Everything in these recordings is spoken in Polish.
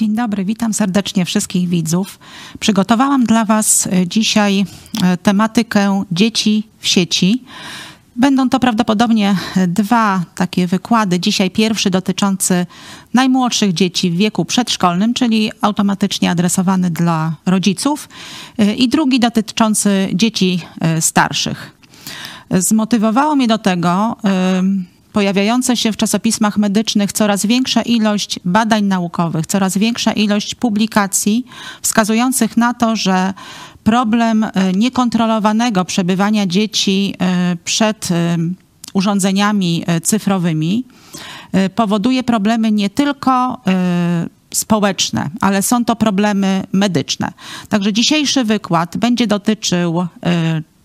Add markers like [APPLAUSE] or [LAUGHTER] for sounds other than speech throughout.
Dzień dobry, witam serdecznie wszystkich widzów. Przygotowałam dla Was e, dzisiaj e, tematykę dzieci w sieci. Będą to prawdopodobnie e, dwa takie wykłady. Dzisiaj pierwszy dotyczący najmłodszych dzieci w wieku przedszkolnym, czyli automatycznie adresowany dla rodziców, i drugi dotyczący dzieci starszych. Zmotywowało mnie do tego pojawiające się w czasopismach medycznych coraz większa ilość badań naukowych, coraz większa ilość publikacji wskazujących na to, że problem e, niekontrolowanego przebywania dzieci e, przed e, urządzeniami cyfrowymi powoduje problemy nie tylko społeczne, ale są to problemy medyczne. Także dzisiejszy wykład będzie dotyczył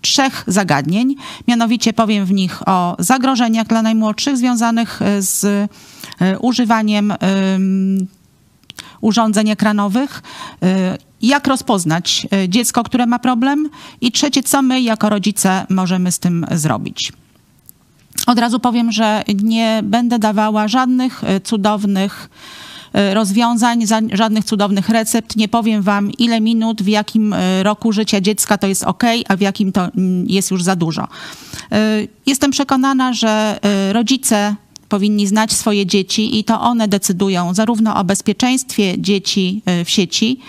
trzech zagadnień. Mianowicie powiem w nich o zagrożeniach dla najmłodszych związanych e, z e, używaniem urządzeń ekranowych, e, jak rozpoznać dziecko, które ma problem i trzecie, co my jako rodzice możemy z tym zrobić. Od razu powiem, że nie będę dawała żadnych cudownych rozwiązań, żadnych cudownych recept. Nie powiem wam, ile minut, w jakim e, roku życia dziecka to jest ok, a w jakim to mm, jest już za dużo. E, jestem przekonana, że rodzice powinni znać swoje dzieci i to one decydują zarówno o bezpieczeństwie dzieci w sieci,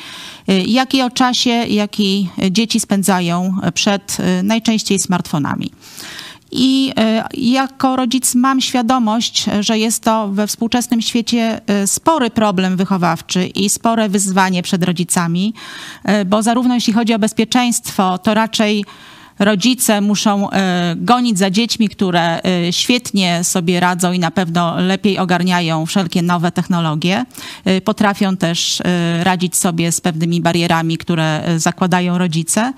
jak i o czasie, jaki dzieci spędzają przed najczęściej smartfonami. I e, jako rodzic mam świadomość, że jest to we współczesnym świecie e, spory problem wychowawczy i spore wyzwanie przed rodzicami, e, bo zarówno jeśli chodzi o bezpieczeństwo, to raczej rodzice muszą e, gonić za dziećmi, które e, świetnie sobie radzą i na pewno lepiej ogarniają wszelkie nowe technologie. E, potrafią też radzić sobie z pewnymi barierami, które zakładają rodzice.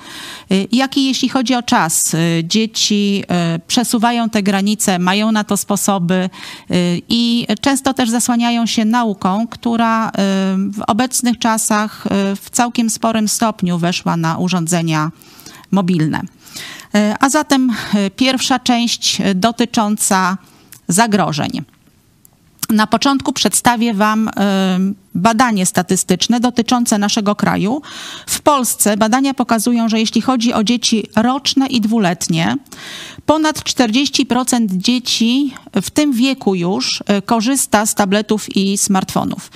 Jak i jeśli chodzi o czas, dzieci przesuwają te granice, mają na to sposoby i często też zasłaniają się nauką, która w obecnych czasach w całkiem sporym stopniu weszła na urządzenia mobilne. E, a zatem e, pierwsza część e, dotycząca zagrożeń. Na początku przedstawię Wam badanie statystyczne dotyczące naszego kraju. W Polsce badania pokazują, że jeśli chodzi o dzieci roczne i dwuletnie, ponad 40% dzieci w tym wieku już e, korzysta z tabletów i smartfonów.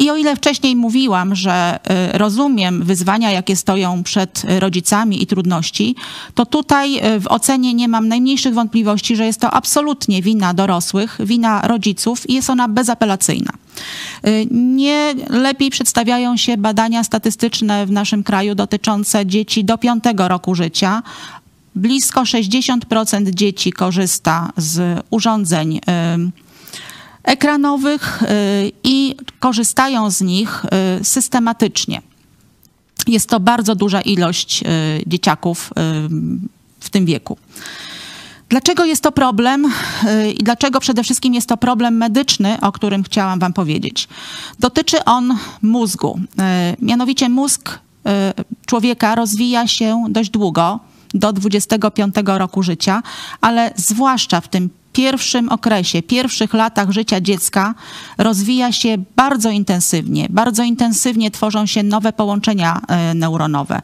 I o ile wcześniej mówiłam, że e, rozumiem wyzwania, jakie stoją przed rodzicami i trudności, to tutaj e, w ocenie nie mam najmniejszych wątpliwości, że jest to absolutnie wina dorosłych, wina rodziców i jest ona bezapelacyjna. Nie lepiej przedstawiają się badania statystyczne w naszym kraju dotyczące dzieci do piątego roku życia. Blisko 60% dzieci korzysta z urządzeń ekranowych y, i korzystają z nich y, systematycznie. Jest to bardzo duża ilość y, dzieciaków w tym wieku. Dlaczego jest to problem y, i dlaczego przede wszystkim jest to problem medyczny, o którym chciałam Wam powiedzieć? Dotyczy on mózgu. Y, mianowicie mózg y, człowieka rozwija się dość długo, do 25 roku życia, ale zwłaszcza w tym pierwszym okresie, pierwszych latach życia dziecka rozwija się bardzo intensywnie. Bardzo intensywnie tworzą się nowe połączenia neuronowe.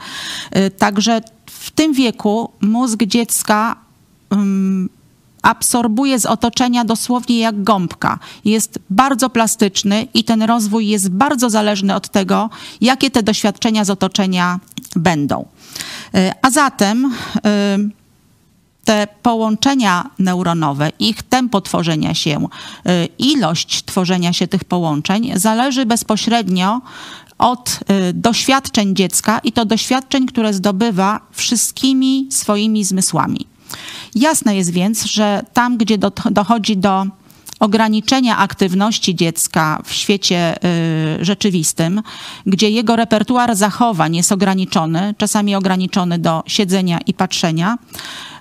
Także w tym wieku mózg dziecka absorbuje z otoczenia dosłownie jak gąbka. Jest bardzo plastyczny i ten rozwój jest bardzo zależny od tego, jakie te doświadczenia z otoczenia będą. E, a zatem e, te połączenia neuronowe, ich tempo tworzenia się, e, ilość tworzenia się tych połączeń zależy bezpośrednio od doświadczeń dziecka i to doświadczeń, które zdobywa wszystkimi swoimi zmysłami. Jasne jest więc, że tam, gdzie do, dochodzi do ograniczenia aktywności dziecka w świecie y, rzeczywistym, gdzie jego repertuar zachowań jest ograniczony, czasami ograniczony do siedzenia i patrzenia,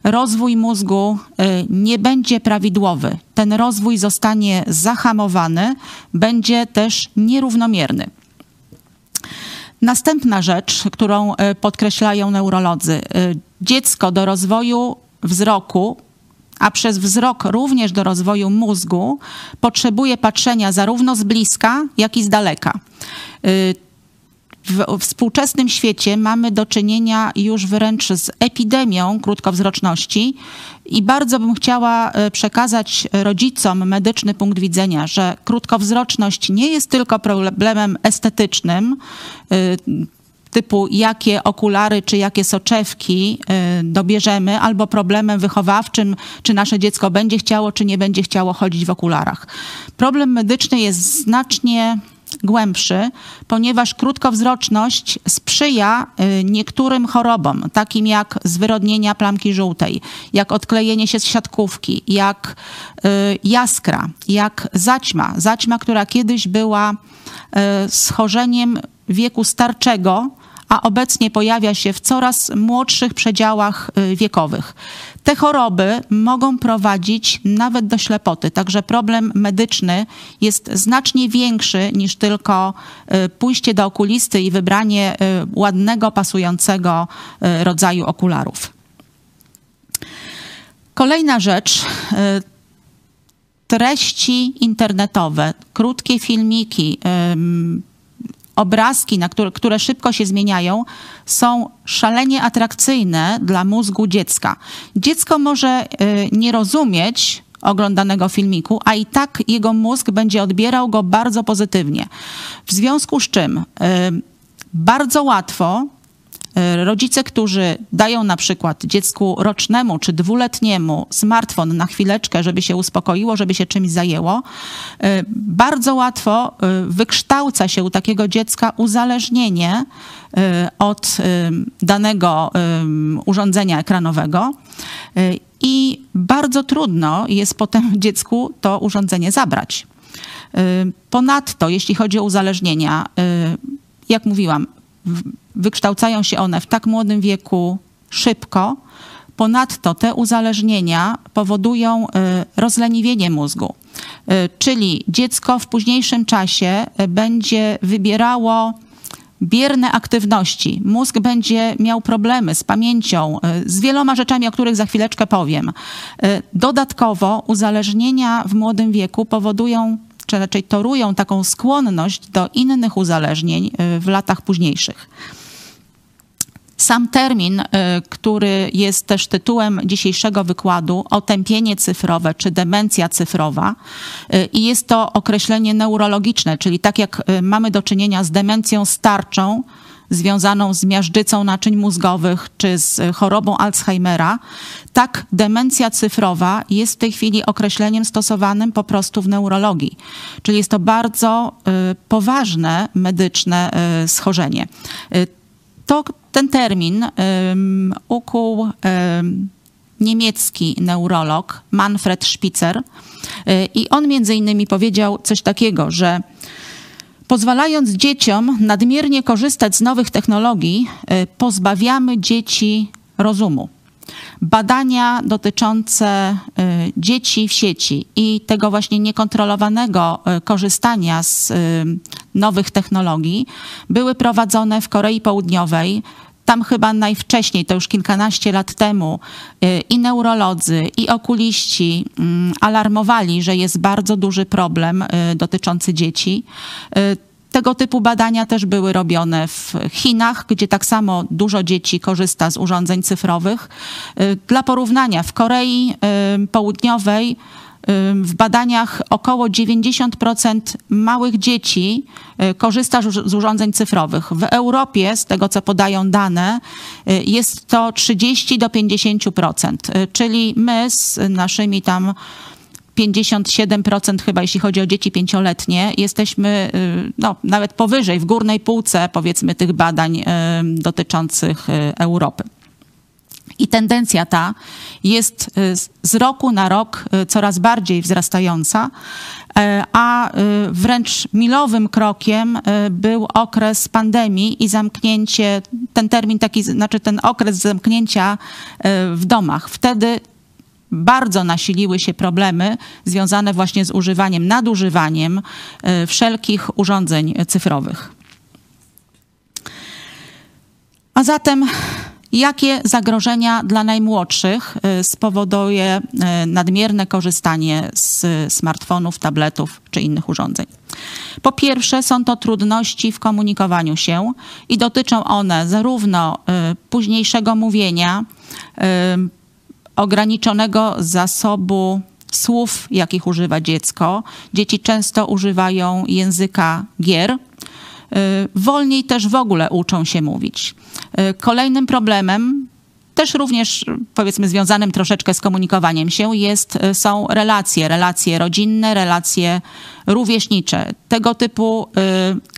rozwój mózgu y, nie będzie prawidłowy. Ten rozwój zostanie zahamowany, będzie też nierównomierny. Następna rzecz, którą y, podkreślają neurolodzy. Dziecko do rozwoju wzroku, a przez wzrok również do rozwoju mózgu, potrzebuje patrzenia zarówno z bliska, jak i z daleka. w współczesnym świecie mamy do czynienia już wręcz z epidemią krótkowzroczności i bardzo bym chciała e, przekazać rodzicom medyczny punkt widzenia, że krótkowzroczność nie jest tylko problemem estetycznym, e, typu jakie okulary czy jakie soczewki e, dobierzemy, albo problemem wychowawczym, czy nasze dziecko będzie chciało, czy nie będzie chciało chodzić w okularach. Problem medyczny jest znacznie głębszy, ponieważ krótkowzroczność sprzyja y, niektórym chorobom, takim jak zwyrodnienia plamki żółtej, jak odklejenie się z siatkówki, jak y, jaskra, jak zaćma. Zaćma, która kiedyś była y, schorzeniem wieku starczego, a obecnie pojawia się w coraz młodszych przedziałach y, wiekowych. Te choroby mogą prowadzić nawet do ślepoty, także problem medyczny jest znacznie większy niż tylko y, pójście do okulisty i wybranie y, ładnego, pasującego rodzaju okularów. Kolejna rzecz treści internetowe, krótkie filmiki, obrazki, na które, które szybko się zmieniają, są szalenie atrakcyjne dla mózgu dziecka. Dziecko może y, nie rozumieć oglądanego filmiku, a i tak jego mózg będzie odbierał go bardzo pozytywnie. W związku z czym y, bardzo łatwo rodzice, którzy dają na przykład dziecku rocznemu czy dwuletniemu smartfon na chwileczkę, żeby się uspokoiło, żeby się czymś zajęło, e, bardzo łatwo e, wykształca się u takiego dziecka uzależnienie od danego urządzenia ekranowego i bardzo trudno jest potem dziecku to urządzenie zabrać. Ponadto, jeśli chodzi o uzależnienia, jak mówiłam, wykształcają się one w tak młodym wieku szybko. Ponadto te uzależnienia powodują y, rozleniwienie mózgu, y, czyli dziecko w późniejszym czasie y, będzie wybierało bierne aktywności. Mózg będzie miał problemy z pamięcią, z wieloma rzeczami, o których za chwileczkę powiem. Dodatkowo uzależnienia w młodym wieku powodują czy raczej torują taką skłonność do innych uzależnień y, w latach późniejszych. Sam termin, y, który jest też tytułem dzisiejszego wykładu, otępienie cyfrowe czy demencja cyfrowa, y, i jest to określenie neurologiczne, czyli tak jak mamy do czynienia z demencją starczą, związaną z miażdżycą naczyń mózgowych czy z chorobą Alzheimera, tak demencja cyfrowa jest w tej chwili określeniem stosowanym po prostu w neurologii. Czyli jest to bardzo y, poważne medyczne y, schorzenie. Y, to, ten termin ukuł niemiecki neurolog Manfred Spitzer i on między innymi powiedział coś takiego, że Pozwalając dzieciom nadmiernie korzystać z nowych technologii, y, pozbawiamy dzieci rozumu. Badania dotyczące y, dzieci w sieci i tego właśnie niekontrolowanego y, korzystania z nowych technologii były prowadzone w Korei Południowej. Tam chyba najwcześniej, to już kilkanaście lat temu, i neurolodzy, i okuliści mm, alarmowali, że jest bardzo duży problem dotyczący dzieci. Tego typu badania też były robione w Chinach, gdzie tak samo dużo dzieci korzysta z urządzeń cyfrowych. Y, dla porównania, w Korei y, Południowej y, w badaniach około 90% małych dzieci korzysta z urządzeń cyfrowych. W Europie, z tego co podają dane, jest to 30 do 50%, czyli my z naszymi tam 57% chyba, jeśli chodzi o dzieci pięcioletnie, jesteśmy y, no, nawet powyżej, w górnej półce powiedzmy tych badań y, dotyczących y, Europy. I tendencja ta jest z roku na rok coraz bardziej wzrastająca, a wręcz milowym krokiem był okres pandemii i zamknięcie, ten termin taki, znaczy ten okres zamknięcia w domach. Wtedy bardzo nasiliły się problemy związane właśnie z używaniem, nadużywaniem e, wszelkich urządzeń cyfrowych. A zatem jakie zagrożenia dla najmłodszych e, spowoduje e, nadmierne korzystanie z smartfonów, tabletów czy innych urządzeń? Po pierwsze, są to trudności w komunikowaniu się i dotyczą one zarówno późniejszego mówienia, ograniczonego zasobu słów, jakich używa dziecko. Dzieci często używają języka gier. Wolniej też w ogóle uczą się mówić. Kolejnym problemem też również powiedzmy związanym troszeczkę z komunikowaniem się jest, są relacje, relacje rodzinne, relacje rówieśnicze. Tego typu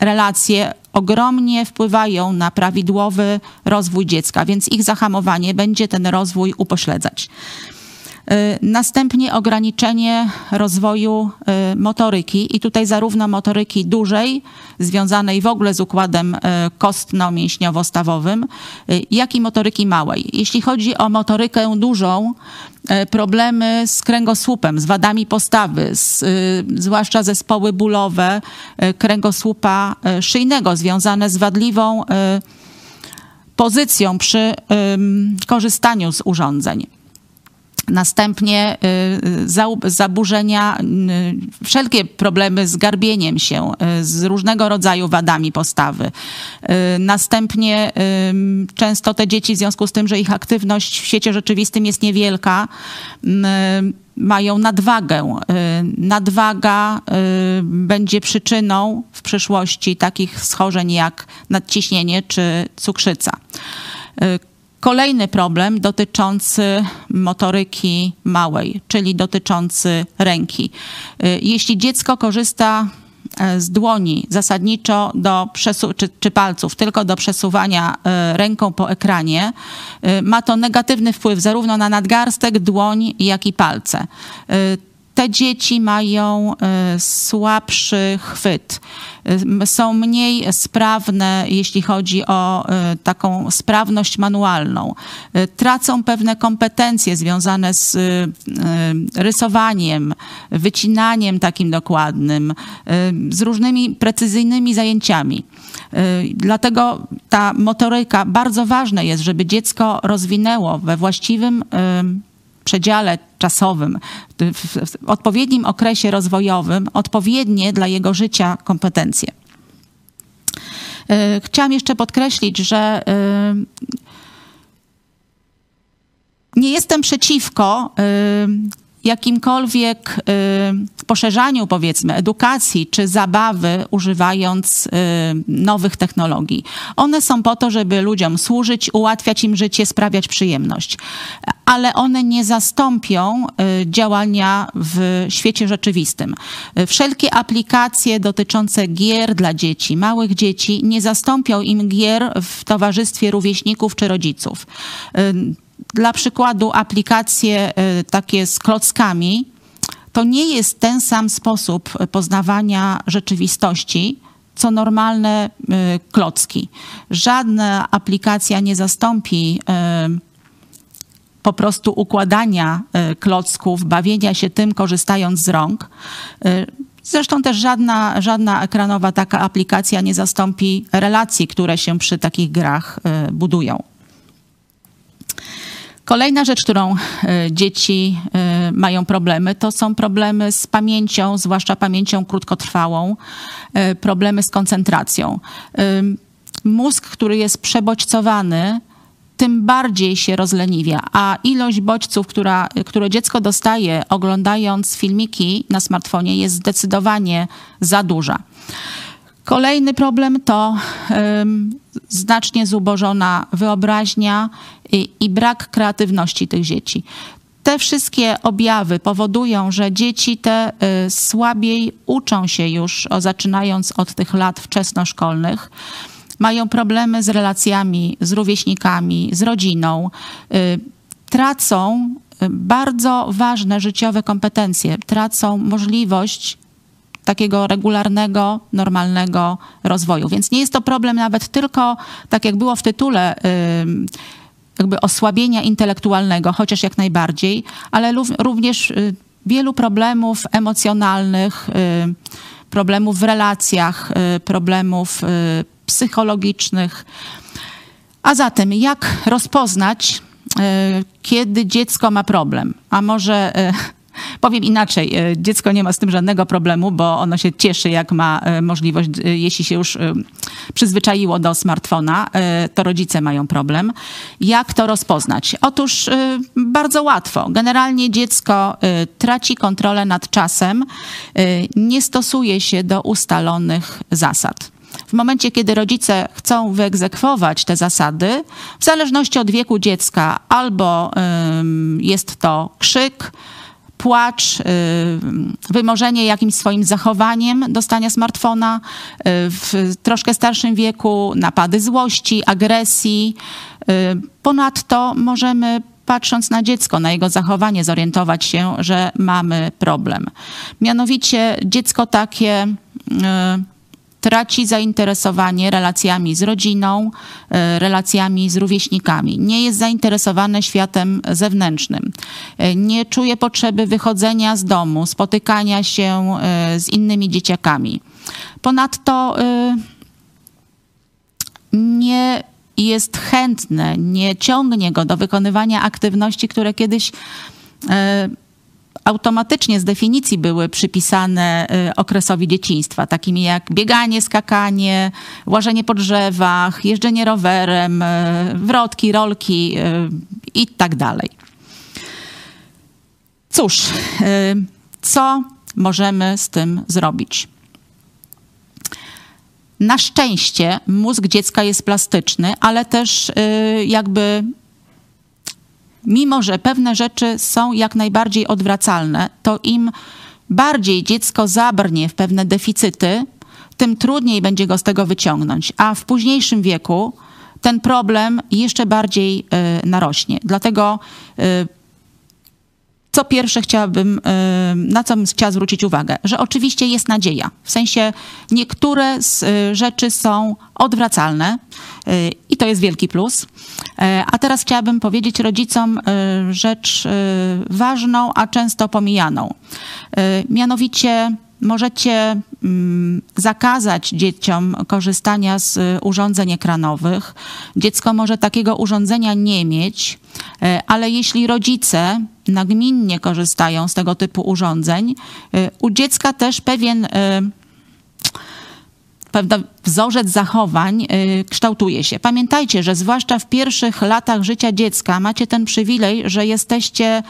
relacje ogromnie wpływają na prawidłowy rozwój dziecka, więc ich zahamowanie będzie ten rozwój upośledzać. Y, następnie ograniczenie rozwoju y, motoryki i tutaj zarówno motoryki dużej, związanej w ogóle z układem y, kostno-mięśniowo-stawowym, jak i motoryki małej. Jeśli chodzi o motorykę dużą, problemy z kręgosłupem, z wadami postawy, z, zwłaszcza zespoły bólowe kręgosłupa szyjnego związane z wadliwą pozycją przy korzystaniu z urządzeń. Następnie y, zaburzenia, y, wszelkie problemy z garbieniem się, y, z różnego rodzaju wadami postawy. Następnie często te dzieci, w związku z tym, że ich aktywność w świecie rzeczywistym jest niewielka, mają nadwagę. Nadwaga będzie przyczyną w przyszłości takich schorzeń jak nadciśnienie czy cukrzyca. Kolejny problem dotyczący motoryki małej, czyli dotyczący ręki. Y, jeśli dziecko korzysta e, z dłoni zasadniczo do czy, czy, palców, tylko do przesuwania e, ręką po ekranie, y, ma to negatywny wpływ zarówno na nadgarstek, dłoń, jak i palce. Te dzieci mają e, słabszy chwyt, e, są mniej sprawne, jeśli chodzi o e, taką sprawność manualną. Tracą pewne kompetencje związane z rysowaniem, wycinaniem takim dokładnym, z różnymi precyzyjnymi zajęciami. Dlatego ta motoryka bardzo ważne jest, żeby dziecko rozwinęło we właściwym przedziale czasowym, w, odpowiednim okresie rozwojowym, odpowiednie dla jego życia kompetencje. E, chciałam jeszcze podkreślić, że e, nie jestem przeciwko e, jakimkolwiek y, poszerzaniu, powiedzmy, edukacji czy zabawy, używając y, nowych technologii. One są po to, żeby ludziom służyć, ułatwiać im życie, sprawiać przyjemność, ale one nie zastąpią y, działania w świecie rzeczywistym. Wszelkie aplikacje dotyczące gier dla dzieci, małych dzieci, nie zastąpią im gier w towarzystwie rówieśników czy rodziców dla przykładu aplikacje y, takie z klockami, to nie jest ten sam sposób poznawania rzeczywistości, co normalne y, klocki. Żadna aplikacja nie zastąpi po prostu układania klocków, bawienia się tym, korzystając z rąk. Zresztą też żadna, żadna ekranowa taka aplikacja nie zastąpi relacji, które się przy takich grach budują. Kolejna rzecz, którą e, dzieci e, mają problemy, to są problemy z pamięcią, zwłaszcza pamięcią krótkotrwałą, e, problemy z koncentracją. Mózg, który jest przebodźcowany, tym bardziej się rozleniwia, a ilość bodźców, która, które dziecko dostaje oglądając filmiki na smartfonie jest zdecydowanie za duża. Kolejny problem to znacznie zubożona wyobraźnia i, i brak kreatywności tych dzieci. Te wszystkie objawy powodują, że dzieci te y, słabiej uczą się już, o, zaczynając od tych lat wczesnoszkolnych. Mają problemy z relacjami z rówieśnikami, z rodziną. Y, tracą y, bardzo ważne życiowe kompetencje, tracą możliwość takiego regularnego, normalnego rozwoju. Więc nie jest to problem nawet tylko, tak jak było w tytule, jakby osłabienia intelektualnego, chociaż jak najbardziej, ale również y, wielu problemów emocjonalnych, y, problemów w relacjach, y, problemów psychologicznych. A zatem, jak rozpoznać, kiedy dziecko ma problem? A może Powiem inaczej, e, dziecko nie ma z tym żadnego problemu, bo ono się cieszy, jak ma e, możliwość, e, jeśli się już przyzwyczaiło do smartfona, to rodzice mają problem. Jak to rozpoznać? Otóż bardzo łatwo. Generalnie dziecko traci kontrolę nad czasem, nie stosuje się do ustalonych zasad. W momencie, kiedy rodzice chcą wyegzekwować te zasady, w zależności od wieku dziecka, albo jest to krzyk, płacz, wymożenie jakimś swoim zachowaniem dostania smartfona, w troszkę starszym wieku napady złości, agresji. Ponadto możemy patrząc na dziecko, na jego zachowanie, zorientować się, że mamy problem. Mianowicie dziecko takie traci zainteresowanie relacjami z rodziną, e, relacjami z rówieśnikami. Nie jest zainteresowane światem zewnętrznym. E, nie czuje potrzeby wychodzenia z domu, spotykania się e, z innymi dzieciakami. Ponadto nie jest chętne, nie ciągnie go do wykonywania aktywności, które kiedyś automatycznie z definicji były przypisane y, okresowi dzieciństwa, takimi jak bieganie, skakanie, łażenie po drzewach, jeżdżenie rowerem, y, wrotki, rolki y, i tak dalej. Cóż, co możemy z tym zrobić? Na szczęście mózg dziecka jest plastyczny, ale też jakby mimo że pewne rzeczy są jak najbardziej odwracalne, to im bardziej dziecko zabrnie w pewne deficyty, tym trudniej będzie go z tego wyciągnąć. A w późniejszym wieku ten problem jeszcze bardziej y, narośnie. Dlatego y, co pierwsze chciałabym, na co bym chciała zwrócić uwagę, że oczywiście jest nadzieja. W sensie niektóre z y, rzeczy są odwracalne y, i to jest wielki plus. E, a teraz chciałabym powiedzieć rodzicom y, rzecz ważną, a często pomijaną. Mianowicie możecie mm, zakazać dzieciom korzystania z urządzeń ekranowych. Dziecko może takiego urządzenia nie mieć, e, ale jeśli rodzice nagminnie korzystają z tego typu urządzeń, e, u dziecka też pewien pewien wzorzec zachowań kształtuje się. Pamiętajcie, że zwłaszcza w pierwszych latach życia dziecka macie ten przywilej, że jesteście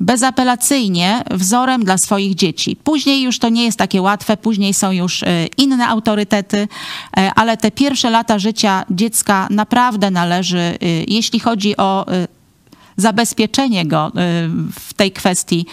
bezapelacyjnie wzorem dla swoich dzieci. Później już to nie jest takie łatwe, później są już e, inne autorytety, e, ale te pierwsze lata życia dziecka naprawdę należy, jeśli chodzi o zabezpieczenie go y, w tej kwestii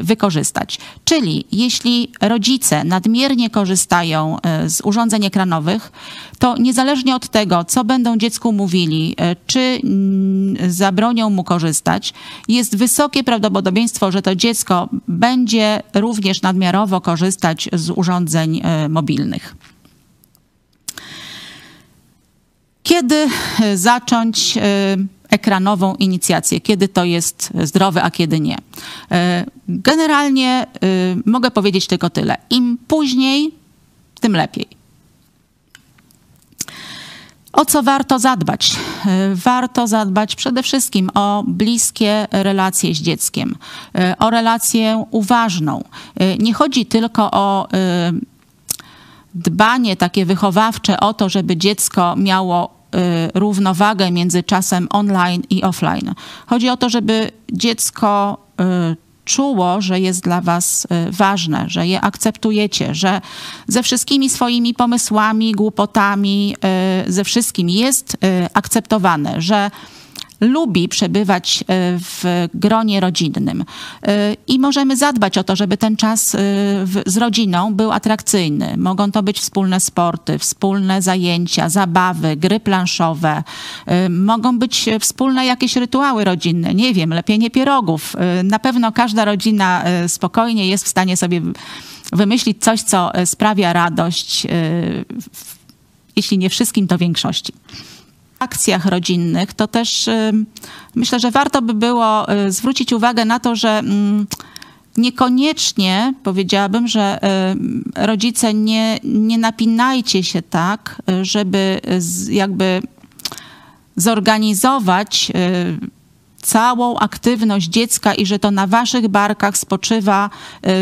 y, wykorzystać. Czyli jeśli rodzice nadmiernie korzystają y, z urządzeń ekranowych, to niezależnie od tego, co będą dziecku mówili, czy mm, zabronią mu korzystać, jest wysokie prawdopodobieństwo, że to dziecko będzie również nadmiarowo korzystać z urządzeń mobilnych. Kiedy zacząć ekranową inicjację, kiedy to jest zdrowe, a kiedy nie. E, generalnie e, mogę powiedzieć tylko tyle. Im później, tym lepiej. O co warto zadbać? E, warto zadbać przede wszystkim o bliskie relacje z dzieckiem, o relację uważną. Nie chodzi tylko o dbanie takie wychowawcze o to, żeby dziecko miało równowagę między czasem online i offline. Chodzi o to, żeby dziecko y, czuło, że jest dla Was y, ważne, że je akceptujecie, że ze wszystkimi swoimi pomysłami, głupotami, ze wszystkim jest akceptowane, że lubi przebywać e, w gronie rodzinnym. E, I możemy zadbać o to, żeby ten czas e, z rodziną był atrakcyjny. Mogą to być wspólne sporty, wspólne zajęcia, zabawy, gry planszowe. Mogą być wspólne jakieś rytuały rodzinne, nie wiem, lepienie pierogów. Na pewno każda rodzina spokojnie jest w stanie sobie wymyślić coś, co sprawia radość, jeśli nie wszystkim, to większości akcjach rodzinnych, to też y, myślę, że warto by było y, zwrócić uwagę na to, że mm, niekoniecznie powiedziałabym, że y, rodzice nie, nie napinajcie się tak, żeby jakby zorganizować całą aktywność dziecka i że to na waszych barkach spoczywa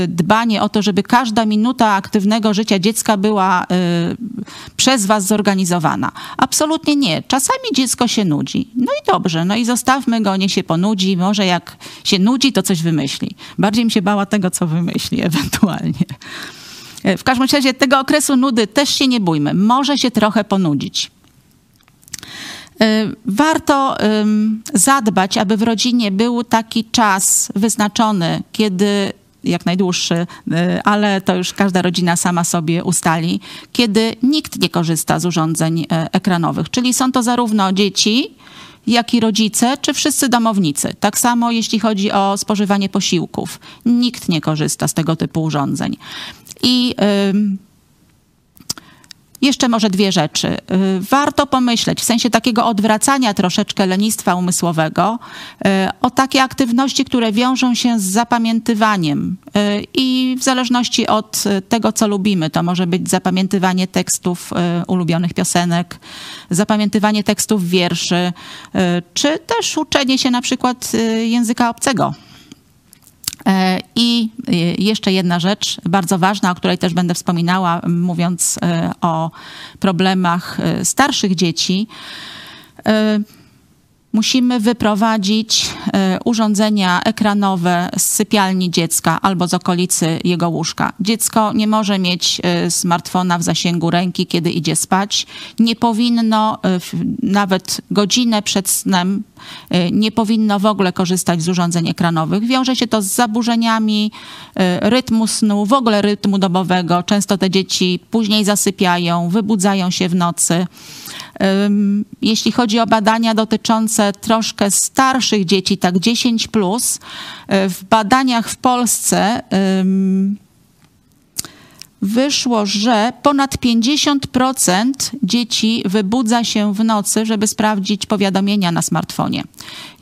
y, dbanie o to, żeby każda minuta aktywnego życia dziecka była y, przez was zorganizowana. Absolutnie nie. Czasami dziecko się nudzi. No i dobrze, no i zostawmy go, nie się ponudzi. Może jak się nudzi, to coś wymyśli. Bardziej mi się bała tego, co wymyśli ewentualnie. W każdym razie tego okresu nudy też się nie bójmy. Może się trochę ponudzić. Y, warto zadbać, aby w rodzinie był taki czas wyznaczony, kiedy jak najdłuższy, y, ale to już każda rodzina sama sobie ustali, kiedy nikt nie korzysta z urządzeń y, ekranowych. Czyli są to zarówno dzieci, jak i rodzice, czy wszyscy domownicy. Tak samo jeśli chodzi o spożywanie posiłków. Nikt nie korzysta z tego typu urządzeń. I jeszcze może dwie rzeczy. Y, warto pomyśleć, w sensie takiego odwracania troszeczkę lenistwa umysłowego, y, o takie aktywności, które wiążą się z zapamiętywaniem. Y, I w zależności od tego, co lubimy, to może być zapamiętywanie tekstów ulubionych piosenek, zapamiętywanie tekstów wierszy, czy też uczenie się na przykład języka obcego. E, I e, jeszcze jedna rzecz bardzo ważna, o której też będę wspominała, mówiąc e, o problemach starszych dzieci musimy wyprowadzić e, urządzenia ekranowe z sypialni dziecka albo z okolicy jego łóżka. Dziecko nie może mieć e, smartfona w zasięgu ręki, kiedy idzie spać. Nie powinno e, nawet godzinę przed snem nie powinno w ogóle korzystać z urządzeń ekranowych. Wiąże się to z zaburzeniami rytmu snu, w ogóle rytmu dobowego. Często te dzieci później zasypiają, wybudzają się w nocy. Jeśli chodzi o badania dotyczące troszkę starszych dzieci, tak 10 plus, e, w badaniach w Polsce wyszło, że ponad 50% dzieci wybudza się w nocy, żeby sprawdzić powiadomienia na smartfonie.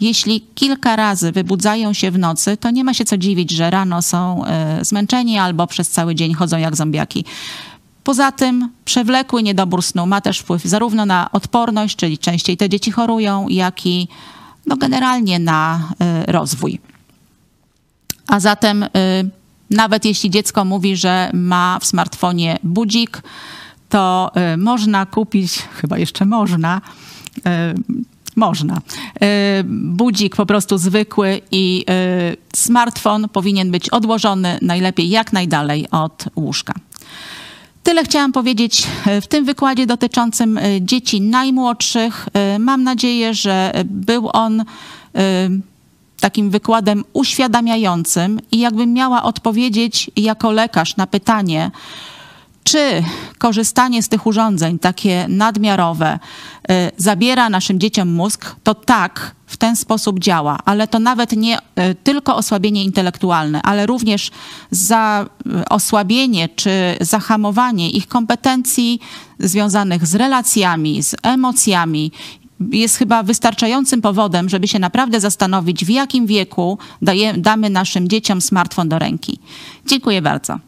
Jeśli kilka razy wybudzają się w nocy, to nie ma się co dziwić, że rano są e, zmęczeni albo przez cały dzień chodzą jak zombiaki. Poza tym przewlekły niedobór snu ma też wpływ zarówno na odporność, czyli częściej te dzieci chorują, jak i no generalnie na y, rozwój. A zatem y, nawet jeśli dziecko mówi, że ma w smartfonie budzik, to y, można kupić, [LAUGHS] chyba jeszcze można, można. Budzik po prostu zwykły i smartfon powinien być odłożony najlepiej jak najdalej od łóżka. Tyle chciałam powiedzieć e, w tym wykładzie dotyczącym e, dzieci najmłodszych. E, mam nadzieję, że był on takim wykładem uświadamiającym i jakbym miała odpowiedzieć jako lekarz na pytanie, czy korzystanie z tych urządzeń, takie nadmiarowe, y, zabiera naszym dzieciom mózg, to tak, w ten sposób działa, ale to nawet nie y, tylko osłabienie intelektualne, ale również za y, osłabienie czy zahamowanie ich kompetencji związanych z relacjami, z emocjami jest chyba wystarczającym powodem, żeby się naprawdę zastanowić, w jakim wieku daje, damy naszym dzieciom smartfon do ręki. Dziękuję bardzo.